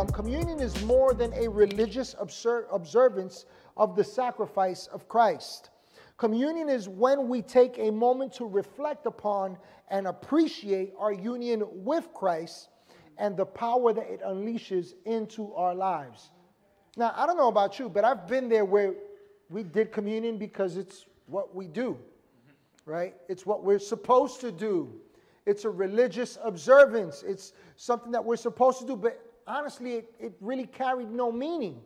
um, communion is more than a religious obser- observance of the sacrifice of Christ. Communion is when we take a moment to reflect upon and appreciate our union with Christ and the power that it unleashes into our lives. Now, I don't know about you, but I've been there where we did communion because it's what we do, right? It's what we're supposed to do. It's a religious observance. It's something that we're supposed to do, but honestly, it, it really carried no meaning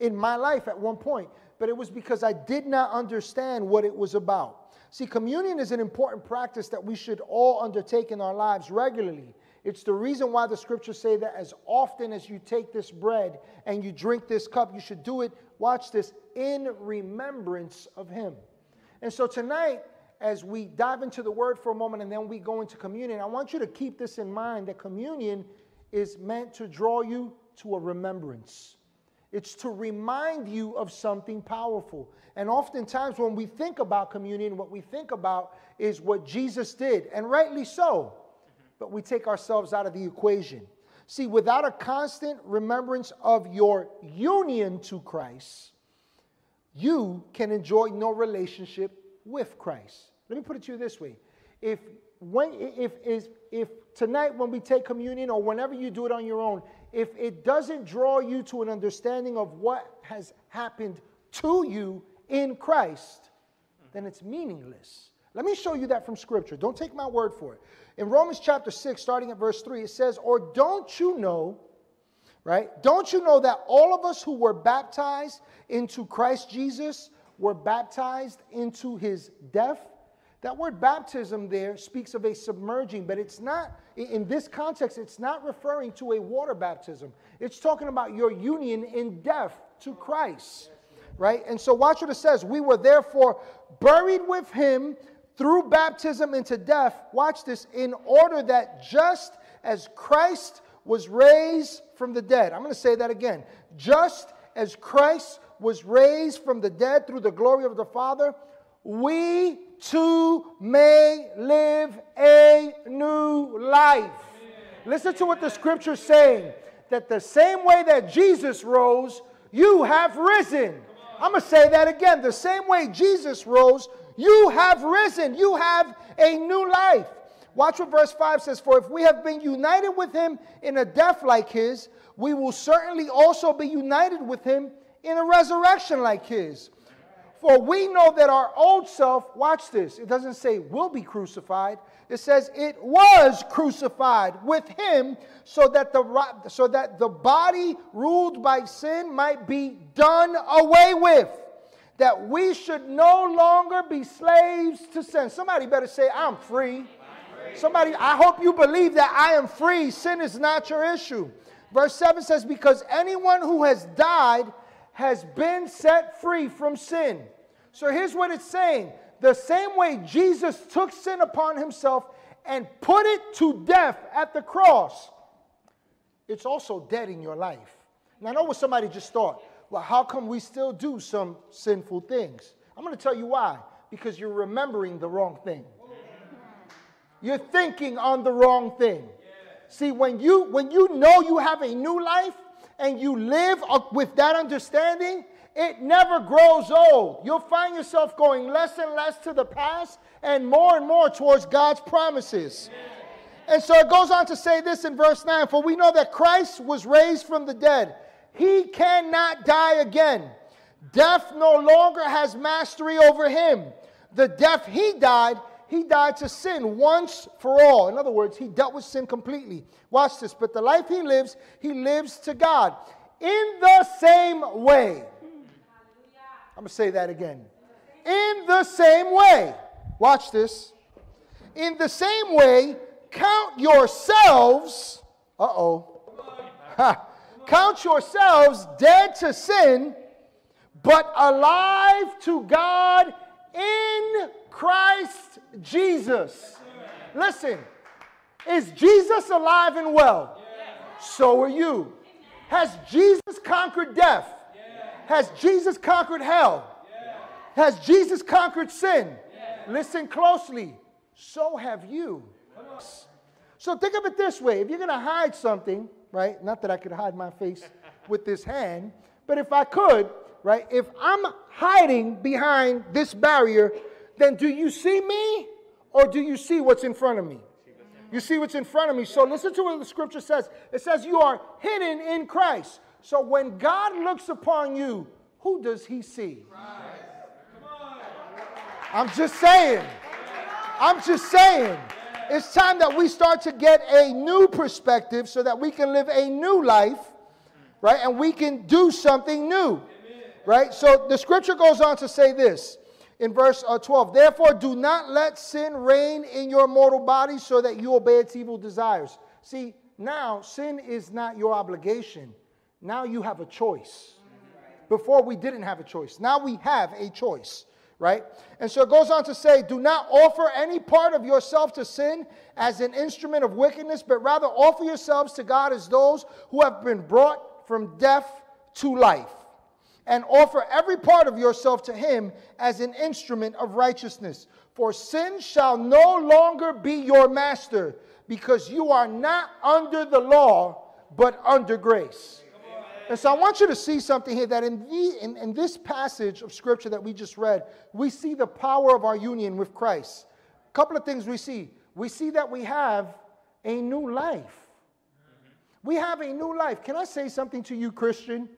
in my life at one point. But it was because I did not understand what it was about. See, communion is an important practice that we should all undertake in our lives regularly. It's the reason why the scriptures say that as often as you take this bread and you drink this cup, you should do it, watch this, in remembrance of Him. And so tonight, as we dive into the word for a moment and then we go into communion, I want you to keep this in mind that communion is meant to draw you to a remembrance. It's to remind you of something powerful. And oftentimes, when we think about communion, what we think about is what Jesus did, and rightly so. But we take ourselves out of the equation. See, without a constant remembrance of your union to Christ, you can enjoy no relationship with Christ. Let me put it to you this way. If when if if if tonight when we take communion or whenever you do it on your own, if it doesn't draw you to an understanding of what has happened to you in Christ, then it's meaningless. Let me show you that from Scripture. Don't take my word for it. In Romans chapter 6, starting at verse 3, it says, Or don't you know, right? Don't you know that all of us who were baptized into Christ Jesus were baptized into his death? That word baptism there speaks of a submerging, but it's not, in this context, it's not referring to a water baptism. It's talking about your union in death to Christ, right? And so watch what it says. We were therefore buried with him through baptism into death. Watch this, in order that just as Christ was raised from the dead, I'm going to say that again. Just as Christ was raised from the dead through the glory of the Father, we too may live a new life. Listen to what the scripture is saying that the same way that Jesus rose, you have risen. I'm going to say that again. The same way Jesus rose, you have risen. You have a new life. Watch what verse 5 says For if we have been united with him in a death like his, we will certainly also be united with him in a resurrection like his. For we know that our old self, watch this, it doesn't say will be crucified. It says it was crucified with him so that the, so that the body ruled by sin might be done away with. That we should no longer be slaves to sin. Somebody better say, I'm free. Somebody, I hope you believe that I am free. Sin is not your issue. Verse 7 says, Because anyone who has died has been set free from sin. So here's what it's saying the same way Jesus took sin upon himself and put it to death at the cross, it's also dead in your life. Now, I know what somebody just thought. Well, how come we still do some sinful things? I'm going to tell you why. Because you're remembering the wrong thing. You're thinking on the wrong thing. See, when you when you know you have a new life, and you live with that understanding, it never grows old. You'll find yourself going less and less to the past and more and more towards God's promises. And so it goes on to say this in verse 9 For we know that Christ was raised from the dead, he cannot die again. Death no longer has mastery over him. The death he died, he died to sin once for all. In other words, he dealt with sin completely. Watch this. But the life he lives, he lives to God. In the same way. I'm going to say that again. In the same way. Watch this. In the same way, count yourselves. Uh oh. Count yourselves dead to sin, but alive to God in Christ Jesus. Listen, is Jesus alive and well? So are you. Has Jesus conquered death? Has Jesus conquered hell? Has Jesus conquered sin? Listen closely. So have you. So think of it this way if you're going to hide something, right? Not that I could hide my face with this hand, but if I could, right? If I'm hiding behind this barrier, then do you see me or do you see what's in front of me? You see what's in front of me. So listen to what the scripture says. It says you are hidden in Christ. So when God looks upon you, who does he see? I'm just saying. I'm just saying. It's time that we start to get a new perspective so that we can live a new life, right? And we can do something new, right? So the scripture goes on to say this in verse uh, 12 Therefore, do not let sin reign in your mortal body so that you obey its evil desires. See, now sin is not your obligation. Now you have a choice. Before we didn't have a choice. Now we have a choice right? And so it goes on to say, Do not offer any part of yourself to sin as an instrument of wickedness, but rather offer yourselves to God as those who have been brought from death to life. And offer every part of yourself to Him as an instrument of righteousness. For sin shall no longer be your master, because you are not under the law, but under grace. And so I want you to see something here that in, the, in, in this passage of scripture that we just read, we see the power of our union with Christ. A couple of things we see. We see that we have a new life. We have a new life. Can I say something to you, Christian?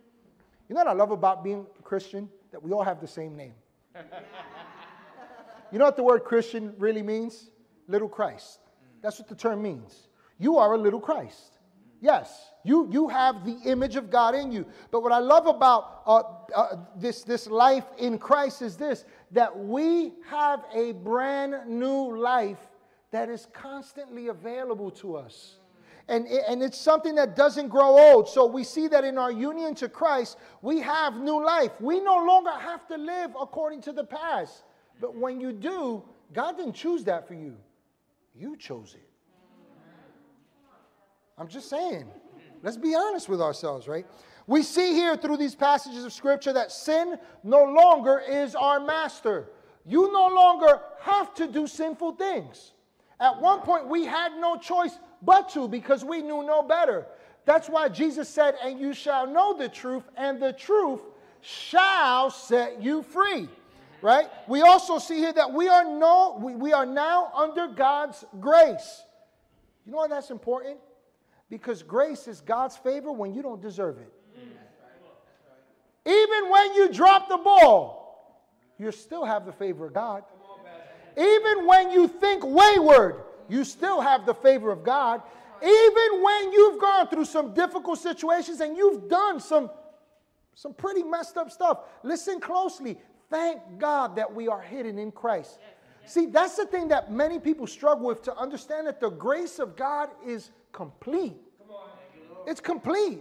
You know what I love about being a Christian? That we all have the same name. you know what the word Christian really means? Little Christ. That's what the term means. You are a little Christ. Yes, you, you have the image of God in you. But what I love about uh, uh, this, this life in Christ is this that we have a brand new life that is constantly available to us. And, and it's something that doesn't grow old. So we see that in our union to Christ, we have new life. We no longer have to live according to the past. But when you do, God didn't choose that for you, you chose it. I'm just saying. Let's be honest with ourselves, right? We see here through these passages of scripture that sin no longer is our master. You no longer have to do sinful things. At one point, we had no choice but to because we knew no better. That's why Jesus said, And you shall know the truth, and the truth shall set you free. Right? We also see here that we are, no, we, we are now under God's grace. You know why that's important? Because grace is God's favor when you don't deserve it. Even when you drop the ball, you still have the favor of God. Even when you think wayward, you still have the favor of God. Even when you've gone through some difficult situations and you've done some, some pretty messed up stuff, listen closely. Thank God that we are hidden in Christ. See, that's the thing that many people struggle with to understand that the grace of God is complete. It's complete.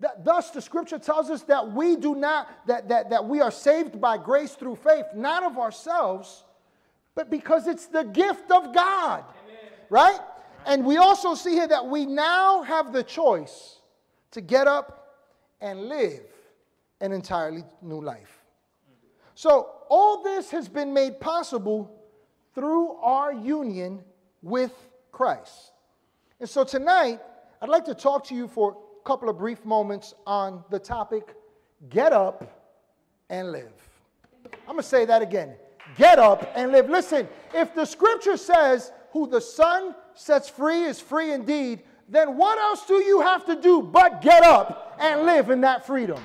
That thus, the scripture tells us that we do not, that, that, that we are saved by grace through faith, not of ourselves, but because it's the gift of God. Right? And we also see here that we now have the choice to get up and live an entirely new life. So, all this has been made possible through our union with Christ. And so tonight, I'd like to talk to you for a couple of brief moments on the topic get up and live. I'm going to say that again. Get up and live. Listen, if the scripture says, Who the Son sets free is free indeed, then what else do you have to do but get up and live in that freedom?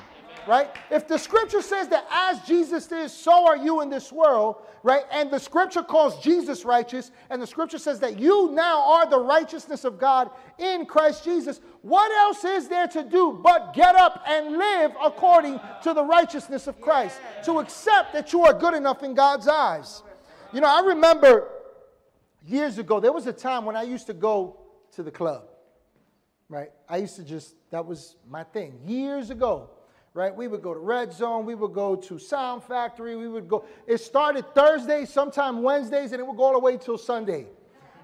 right? If the scripture says that as Jesus is, so are you in this world, right? And the scripture calls Jesus righteous, and the scripture says that you now are the righteousness of God in Christ Jesus, what else is there to do but get up and live according to the righteousness of Christ? To accept that you are good enough in God's eyes. You know, I remember years ago, there was a time when I used to go to the club, right? I used to just, that was my thing. Years ago, right? We would go to Red Zone, we would go to Sound Factory, we would go. It started Thursday, sometime Wednesdays, and it would go all the way till Sunday,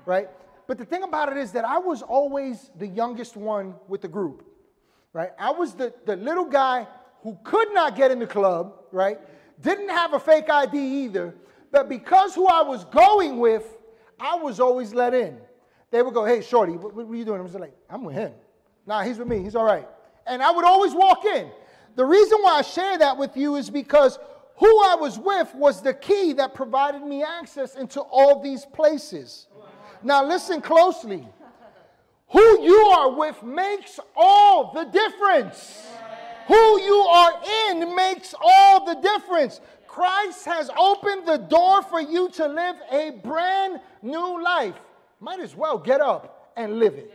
right? But the thing about it is that I was always the youngest one with the group, right? I was the, the little guy who could not get in the club, right? Didn't have a fake ID either, but because who I was going with, I was always let in. They would go, hey, Shorty, what, what are you doing? I was like, I'm with him. Nah, he's with me. He's all right. And I would always walk in. The reason why I share that with you is because who I was with was the key that provided me access into all these places. Now, listen closely. Who you are with makes all the difference. Who you are in makes all the difference. Christ has opened the door for you to live a brand new life. Might as well get up and live it.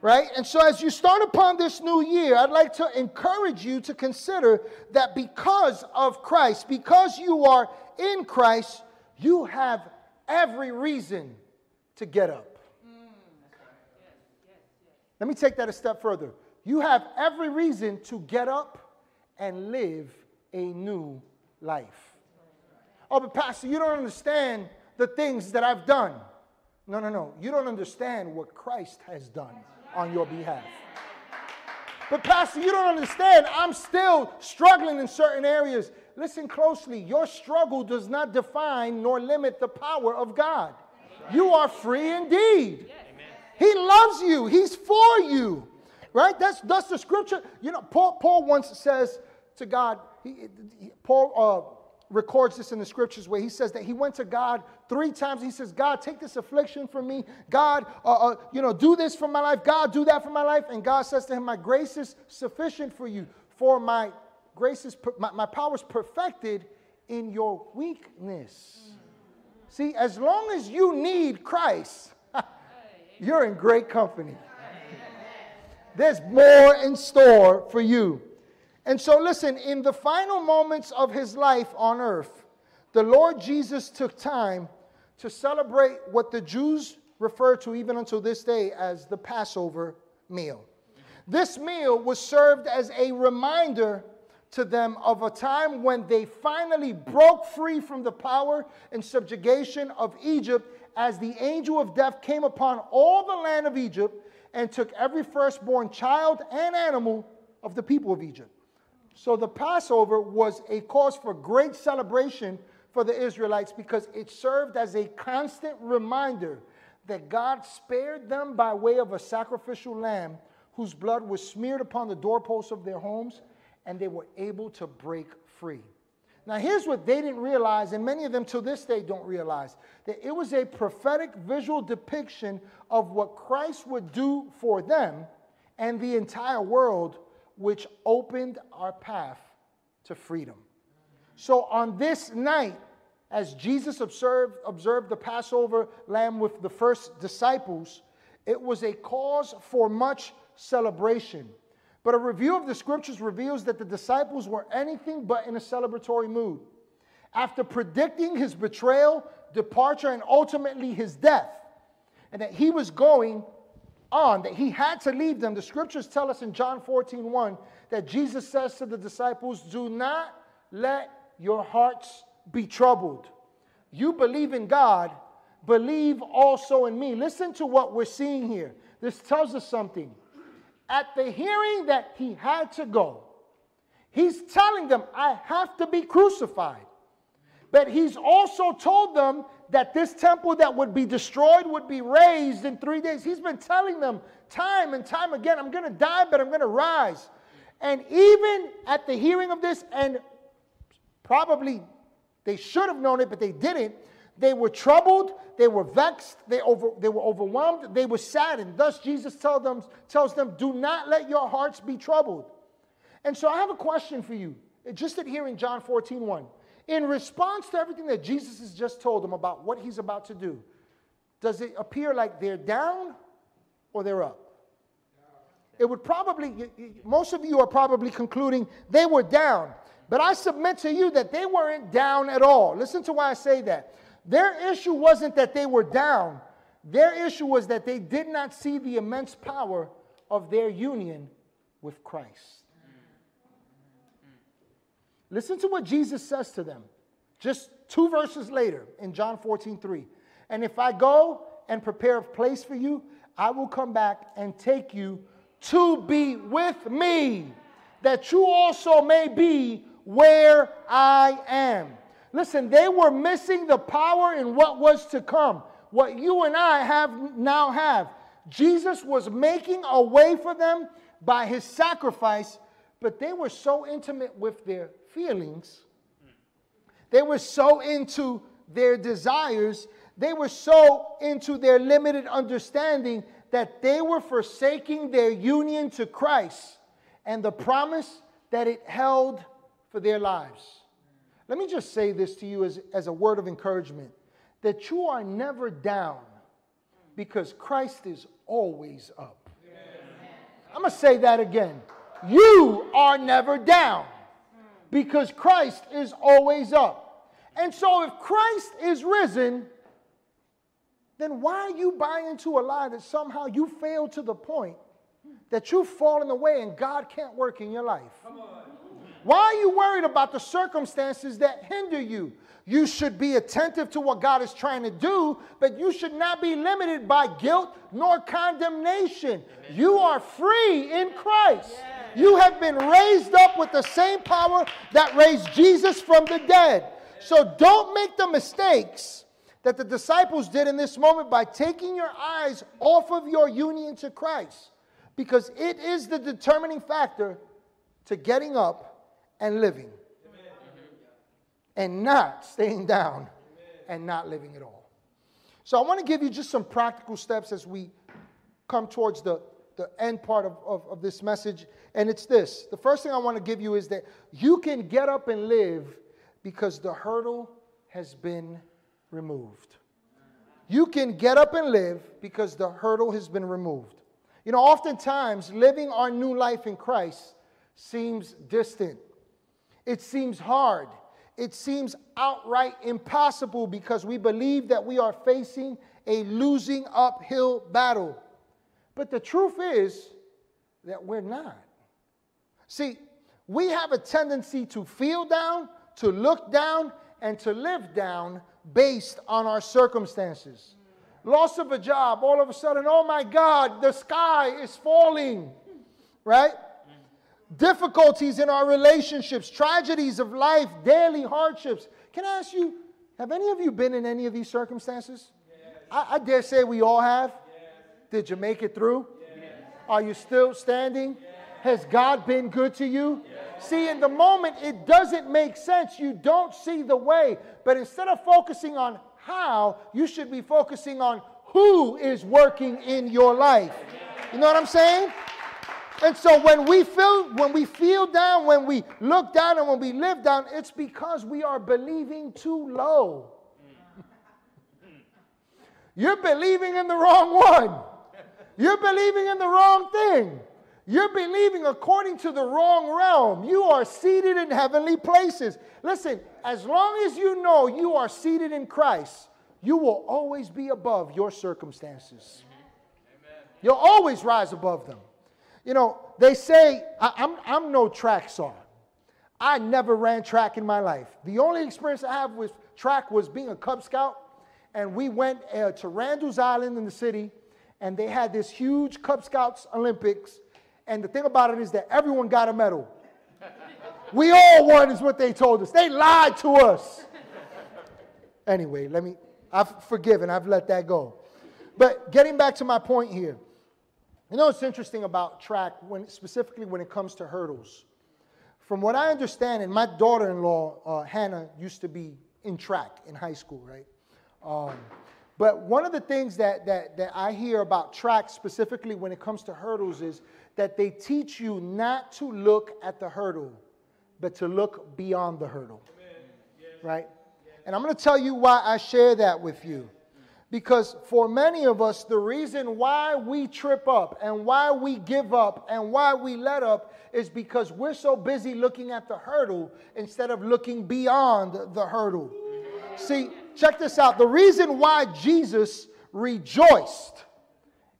Right? And so, as you start upon this new year, I'd like to encourage you to consider that because of Christ, because you are in Christ, you have every reason to get up. Let me take that a step further. You have every reason to get up and live a new life. Oh, but Pastor, you don't understand the things that I've done. No, no, no. You don't understand what Christ has done on your behalf. But, Pastor, you don't understand. I'm still struggling in certain areas. Listen closely. Your struggle does not define nor limit the power of God. You are free indeed. He loves you, He's for you. Right? That's, that's the scripture. You know, Paul, Paul once says to God, he, he, Paul uh, records this in the scriptures where he says that he went to God three times. He says, God, take this affliction from me. God, uh, uh, you know, do this for my life. God, do that for my life. And God says to him, My grace is sufficient for you, for my grace is, my, my power is perfected in your weakness. See, as long as you need Christ, you're in great company. There's more in store for you. And so, listen, in the final moments of his life on earth, the Lord Jesus took time to celebrate what the Jews refer to even until this day as the Passover meal. This meal was served as a reminder to them of a time when they finally broke free from the power and subjugation of Egypt as the angel of death came upon all the land of Egypt and took every firstborn child and animal of the people of Egypt. So the Passover was a cause for great celebration for the Israelites because it served as a constant reminder that God spared them by way of a sacrificial lamb whose blood was smeared upon the doorposts of their homes and they were able to break free. Now, here's what they didn't realize, and many of them to this day don't realize that it was a prophetic visual depiction of what Christ would do for them and the entire world, which opened our path to freedom. So, on this night, as Jesus observed, observed the Passover lamb with the first disciples, it was a cause for much celebration. But a review of the scriptures reveals that the disciples were anything but in a celebratory mood. After predicting his betrayal, departure, and ultimately his death, and that he was going on, that he had to leave them, the scriptures tell us in John 14 1 that Jesus says to the disciples, Do not let your hearts be troubled. You believe in God, believe also in me. Listen to what we're seeing here. This tells us something at the hearing that he had to go, he's telling them, I have to be crucified. But he's also told them that this temple that would be destroyed would be raised in three days. He's been telling them time and time again, I'm going to die, but I'm going to rise. And even at the hearing of this, and probably they should have known it, but they didn't, they were troubled, they were vexed, they, over, they were overwhelmed, they were saddened. Thus, Jesus tell them, tells them, Do not let your hearts be troubled. And so, I have a question for you, just at here in John 14 1. In response to everything that Jesus has just told them about what he's about to do, does it appear like they're down or they're up? It would probably, most of you are probably concluding they were down. But I submit to you that they weren't down at all. Listen to why I say that. Their issue wasn't that they were down, their issue was that they did not see the immense power of their union with Christ. Listen to what Jesus says to them just two verses later in John 14 3. And if I go and prepare a place for you, I will come back and take you to be with me, that you also may be where I am. Listen, they were missing the power in what was to come. What you and I have now have. Jesus was making a way for them by his sacrifice, but they were so intimate with their feelings. They were so into their desires. They were so into their limited understanding that they were forsaking their union to Christ and the promise that it held for their lives. Let me just say this to you as, as a word of encouragement that you are never down because Christ is always up. I'm going to say that again. You are never down because Christ is always up. And so if Christ is risen, then why are you buying into a lie that somehow you failed to the point that you've fallen away and God can't work in your life? Why are you worried about the circumstances that hinder you? You should be attentive to what God is trying to do, but you should not be limited by guilt nor condemnation. Amen. You are free in Christ. You have been raised up with the same power that raised Jesus from the dead. So don't make the mistakes that the disciples did in this moment by taking your eyes off of your union to Christ, because it is the determining factor to getting up and living and not staying down and not living at all. So I want to give you just some practical steps as we come towards the, the end part of, of, of this message. And it's this the first thing I want to give you is that you can get up and live because the hurdle has been removed. You can get up and live because the hurdle has been removed. You know, oftentimes living our new life in Christ seems distant, it seems hard, it seems outright impossible because we believe that we are facing a losing uphill battle. But the truth is that we're not. See, we have a tendency to feel down, to look down, and to live down based on our circumstances. Loss of a job, all of a sudden, oh my God, the sky is falling, right? difficulties in our relationships, tragedies of life, daily hardships. Can I ask you, have any of you been in any of these circumstances? I, I, dare say we all have. Yes. Did you make it through? Yes. Are you still standing? Has God been good to you? See, in the moment, it doesn't make sense. You don't see the way. But instead of focusing on how, you should be focusing on who is working in your life. You know what I'm saying? And so when we feel when we feel down, when we look down and when we live down, it's because we are believing too low. You're believing in the wrong one. You're believing in the wrong thing. You're believing according to the wrong realm. You are seated in heavenly places. Listen, as long as you know you are seated in Christ, you will always be above your circumstances. You'll always rise above them. You know, they say, I, am I'm, I'm no track star. I never ran track in my life. The only experience I have with track was being a Cub Scout, and we went uh, to Randall's Island in the city, and they had this huge Cub Scouts Olympics. And the thing about it is that everyone got a medal. we all won, is what they told us. They lied to us. anyway, let me, I've forgiven, I've let that go. But getting back to my point here. You know what's interesting about track, when, specifically when it comes to hurdles? From what I understand, and my daughter in law, uh, Hannah, used to be in track in high school, right? Um, but one of the things that, that, that I hear about track, specifically when it comes to hurdles, is that they teach you not to look at the hurdle, but to look beyond the hurdle. Yes. Right? Yes. And I'm going to tell you why I share that with you. Because for many of us, the reason why we trip up and why we give up and why we let up is because we're so busy looking at the hurdle instead of looking beyond the hurdle. See, check this out. The reason why Jesus rejoiced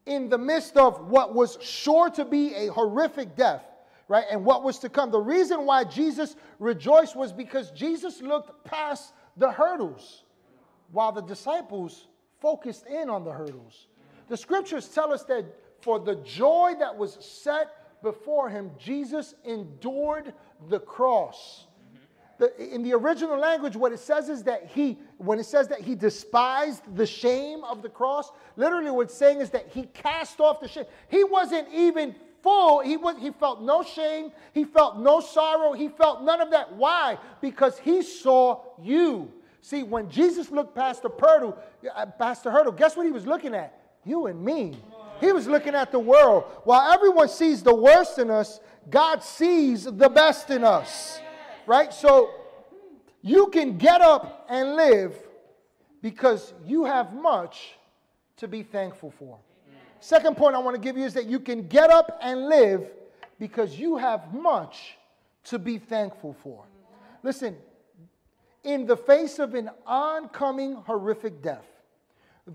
in the midst of what was sure to be a horrific death, right, and what was to come, the reason why Jesus rejoiced was because Jesus looked past the hurdles while the disciples focused in on the hurdles. The scriptures tell us that for the joy that was set before him, Jesus endured the cross. The, in the original language, what it says is that he, when it says that he despised the shame of the cross, literally what it's saying is that he cast off the shame. He wasn't even full. He, was, he felt no shame. He felt no sorrow. He felt none of that. Why? Because he saw you. See, when Jesus looked past the hurdle, uh, past the hurdle, guess what he was looking at? You and me. He was looking at the world. While everyone sees the worst in us, God sees the best in us. Right? So you can get up and live because you have much to be thankful for. Second point I want to give you is that you can get up and live because you have much to be thankful for. Listen, in the face of an oncoming horrific death,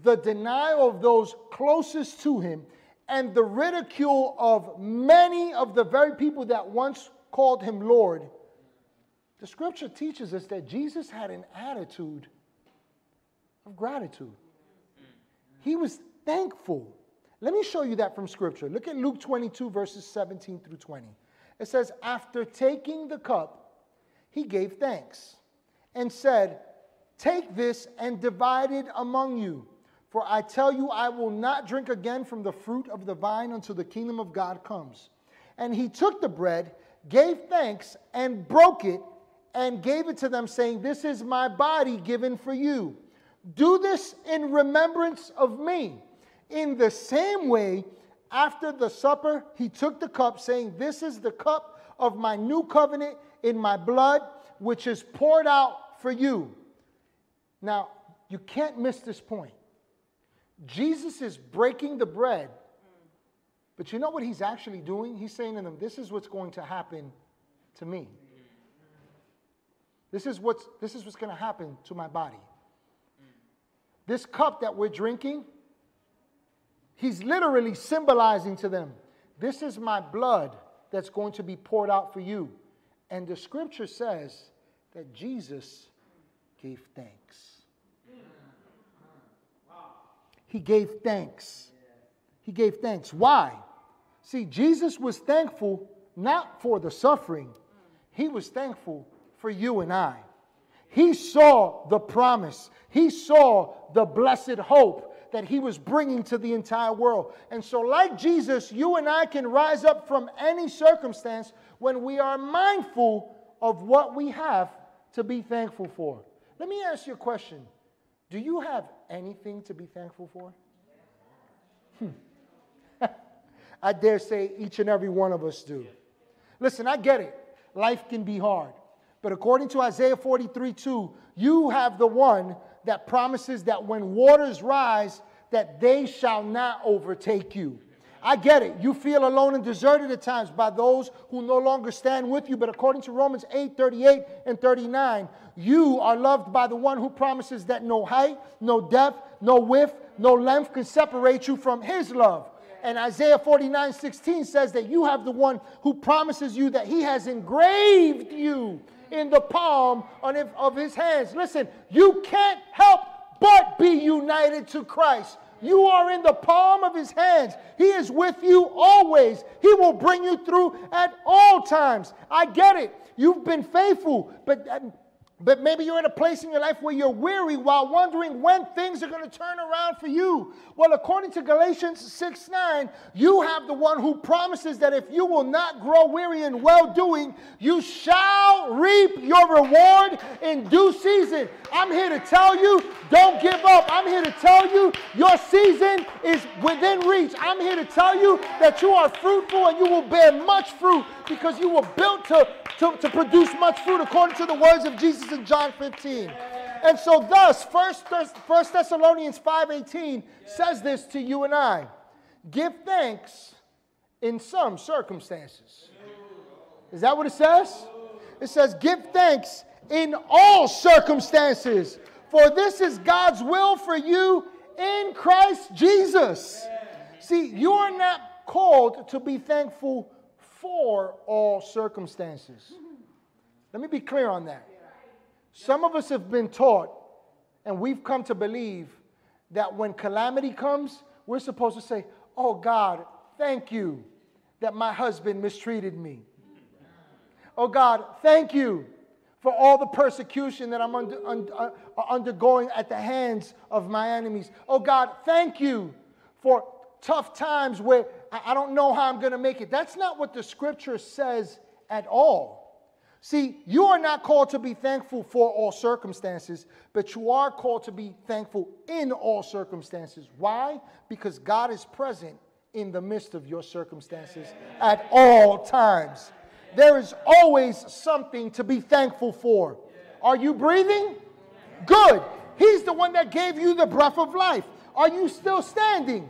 the denial of those closest to him, and the ridicule of many of the very people that once called him Lord, the scripture teaches us that Jesus had an attitude of gratitude. He was thankful. Let me show you that from scripture. Look at Luke 22, verses 17 through 20. It says, After taking the cup, he gave thanks and said, Take this and divide it among you. For I tell you, I will not drink again from the fruit of the vine until the kingdom of God comes. And he took the bread, gave thanks, and broke it, and gave it to them, saying, This is my body given for you. Do this in remembrance of me. In the same way, after the supper, he took the cup, saying, This is the cup of my new covenant in my blood, which is poured out for you. Now, you can't miss this point. Jesus is breaking the bread, but you know what he's actually doing? He's saying to them, This is what's going to happen to me. This is what's, this is what's going to happen to my body. This cup that we're drinking, he's literally symbolizing to them, This is my blood that's going to be poured out for you. And the scripture says that Jesus gave thanks. he gave thanks. He gave thanks. Why? See, Jesus was thankful not for the suffering, he was thankful for you and I. He saw the promise, he saw the blessed hope that he was bringing to the entire world. And so, like Jesus, you and I can rise up from any circumstance when we are mindful of what we have to be thankful for. Let me ask you a question Do you have anything to be thankful for? Hmm. I dare say each and every one of us do. Listen, I get it. Life can be hard. But according to Isaiah 43 2, you have the one that promises that when waters rise, that they shall not overtake you. I get it. You feel alone and deserted at times by those who no longer stand with you. But according to Romans 8 38 and 39, you are loved by the one who promises that no height, no depth, no width, no length can separate you from his love. And Isaiah 49 16 says that you have the one who promises you that he has engraved you in the palm of his hands. Listen, you can't help but be united to Christ. You are in the palm of his hands. He is with you always. He will bring you through at all times. I get it. You've been faithful, but um, but maybe you're in a place in your life where you're weary while wondering when things are going to turn around for you. Well, according to Galatians 6 9, you have the one who promises that if you will not grow weary in well doing, you shall reap your reward in due season. I'm here to tell you, don't give up. I'm here to tell you, your season is within reach. I'm here to tell you that you are fruitful and you will bear much fruit because you were built to, to, to produce much fruit according to the words of Jesus in John 15. And so thus, First, First Thessalonians 5.18 says this to you and I. Give thanks in some circumstances. Is that what it says? It says, give thanks in all circumstances, for this is God's will for you in Christ Jesus. See, you are not called to be thankful for all circumstances. Let me be clear on that. Some of us have been taught, and we've come to believe that when calamity comes, we're supposed to say, Oh God, thank you that my husband mistreated me. Oh God, thank you for all the persecution that I'm under, un, uh, undergoing at the hands of my enemies. Oh God, thank you for tough times where I don't know how I'm going to make it. That's not what the scripture says at all. See, you are not called to be thankful for all circumstances, but you are called to be thankful in all circumstances. Why? Because God is present in the midst of your circumstances at all times. There is always something to be thankful for. Are you breathing? Good. He's the one that gave you the breath of life. Are you still standing?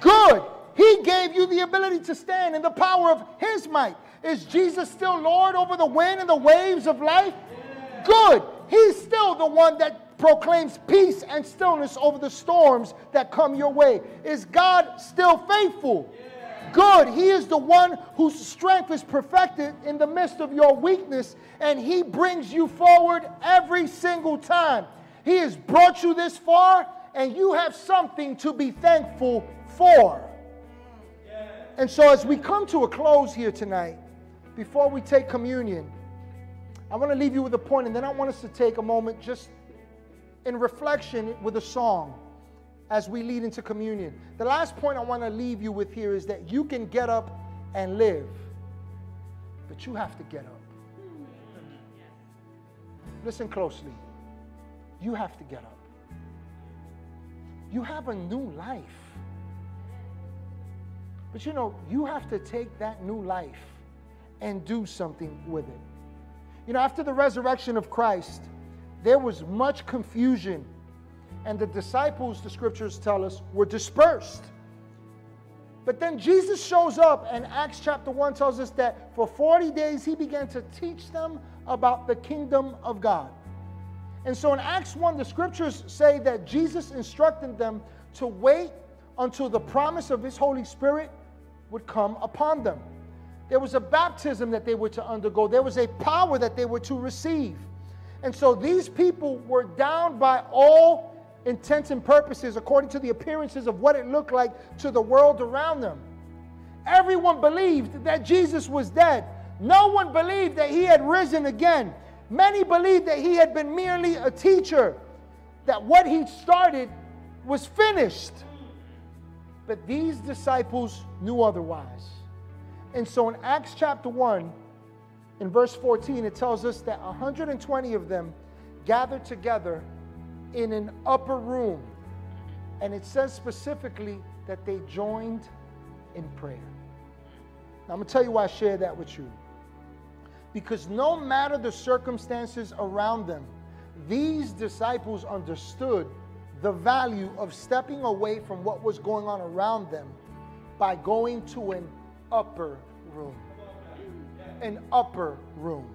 Good. He gave you the ability to stand in the power of His might. Is Jesus still Lord over the wind and the waves of life? Good. He's still the one that proclaims peace and stillness over the storms that come your way. Is God still faithful? Good. He is the one whose strength is perfected in the midst of your weakness, and He brings you forward every single time. He has brought you this far, and you have something to be thankful for. And so, as we come to a close here tonight, before we take communion, I want to leave you with a point, and then I want us to take a moment just in reflection with a song as we lead into communion. The last point I want to leave you with here is that you can get up and live, but you have to get up. Listen closely. You have to get up. You have a new life. But you know, you have to take that new life and do something with it. You know, after the resurrection of Christ, there was much confusion, and the disciples, the scriptures tell us, were dispersed. But then Jesus shows up, and Acts chapter 1 tells us that for 40 days he began to teach them about the kingdom of God. And so in Acts 1, the scriptures say that Jesus instructed them to wait until the promise of his Holy Spirit would come upon them. There was a baptism that they were to undergo, there was a power that they were to receive. And so these people were down by all intents and purposes, according to the appearances of what it looked like to the world around them. Everyone believed that Jesus was dead. No one believed that he had risen again. Many believed that he had been merely a teacher, that what he started was finished. But these disciples knew otherwise. And so in Acts chapter 1, in verse 14, it tells us that 120 of them gathered together in an upper room. And it says specifically that they joined in prayer. Now, I'm going to tell you why I share that with you. Because no matter the circumstances around them, these disciples understood the value of stepping away from what was going on around them by going to an upper room. An upper room.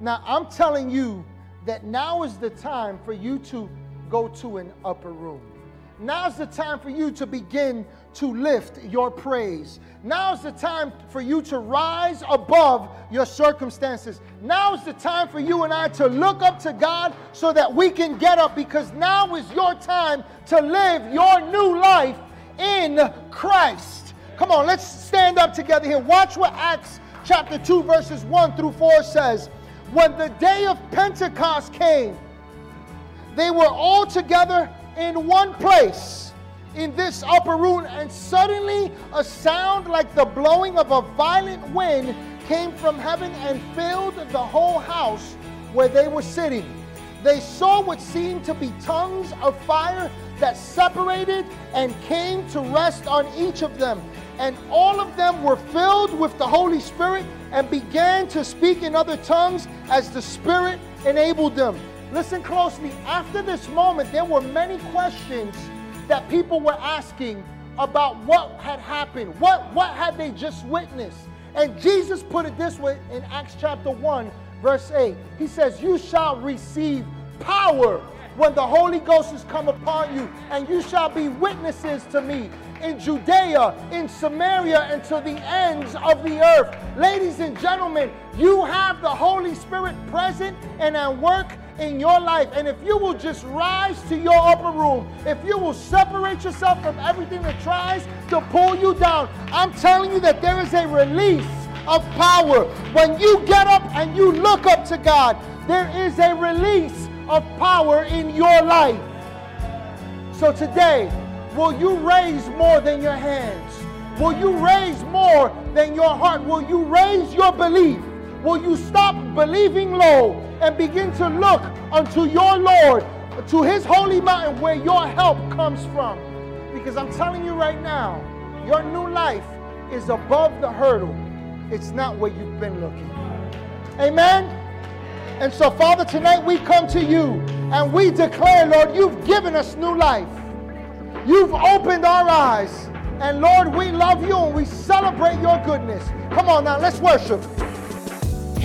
Now, I'm telling you that now is the time for you to go to an upper room. Now's the time for you to begin to lift your praise. Now's the time for you to rise above your circumstances. Now's the time for you and I to look up to God so that we can get up because now is your time to live your new life in Christ. Come on, let's stand up together here. Watch what Acts chapter 2, verses 1 through 4 says. When the day of Pentecost came, they were all together in one place in this upper room, and suddenly a sound like the blowing of a violent wind came from heaven and filled the whole house where they were sitting. They saw what seemed to be tongues of fire that separated and came to rest on each of them. And all of them were filled with the Holy Spirit and began to speak in other tongues as the Spirit enabled them. Listen closely. After this moment, there were many questions that people were asking about what had happened. What, what had they just witnessed? And Jesus put it this way in Acts chapter 1, verse 8. He says, You shall receive power when the Holy Ghost has come upon you, and you shall be witnesses to me in Judea, in Samaria, and to the ends of the earth. Ladies and gentlemen, you have the Holy Spirit present and at work in your life. And if you will just rise to your upper room, if you will separate yourself from everything that tries to pull you down, I'm telling you that there is a release of power. When you get up and you look up to God, there is a release of power in your life. So today, will you raise more than your hands? Will you raise more than your heart? Will you raise your belief? Will you stop believing low and begin to look unto your Lord, to his holy mountain where your help comes from? Because I'm telling you right now, your new life is above the hurdle. It's not where you've been looking. Amen? And so, Father, tonight we come to you and we declare, Lord, you've given us new life. You've opened our eyes. And Lord, we love you and we celebrate your goodness. Come on now, let's worship.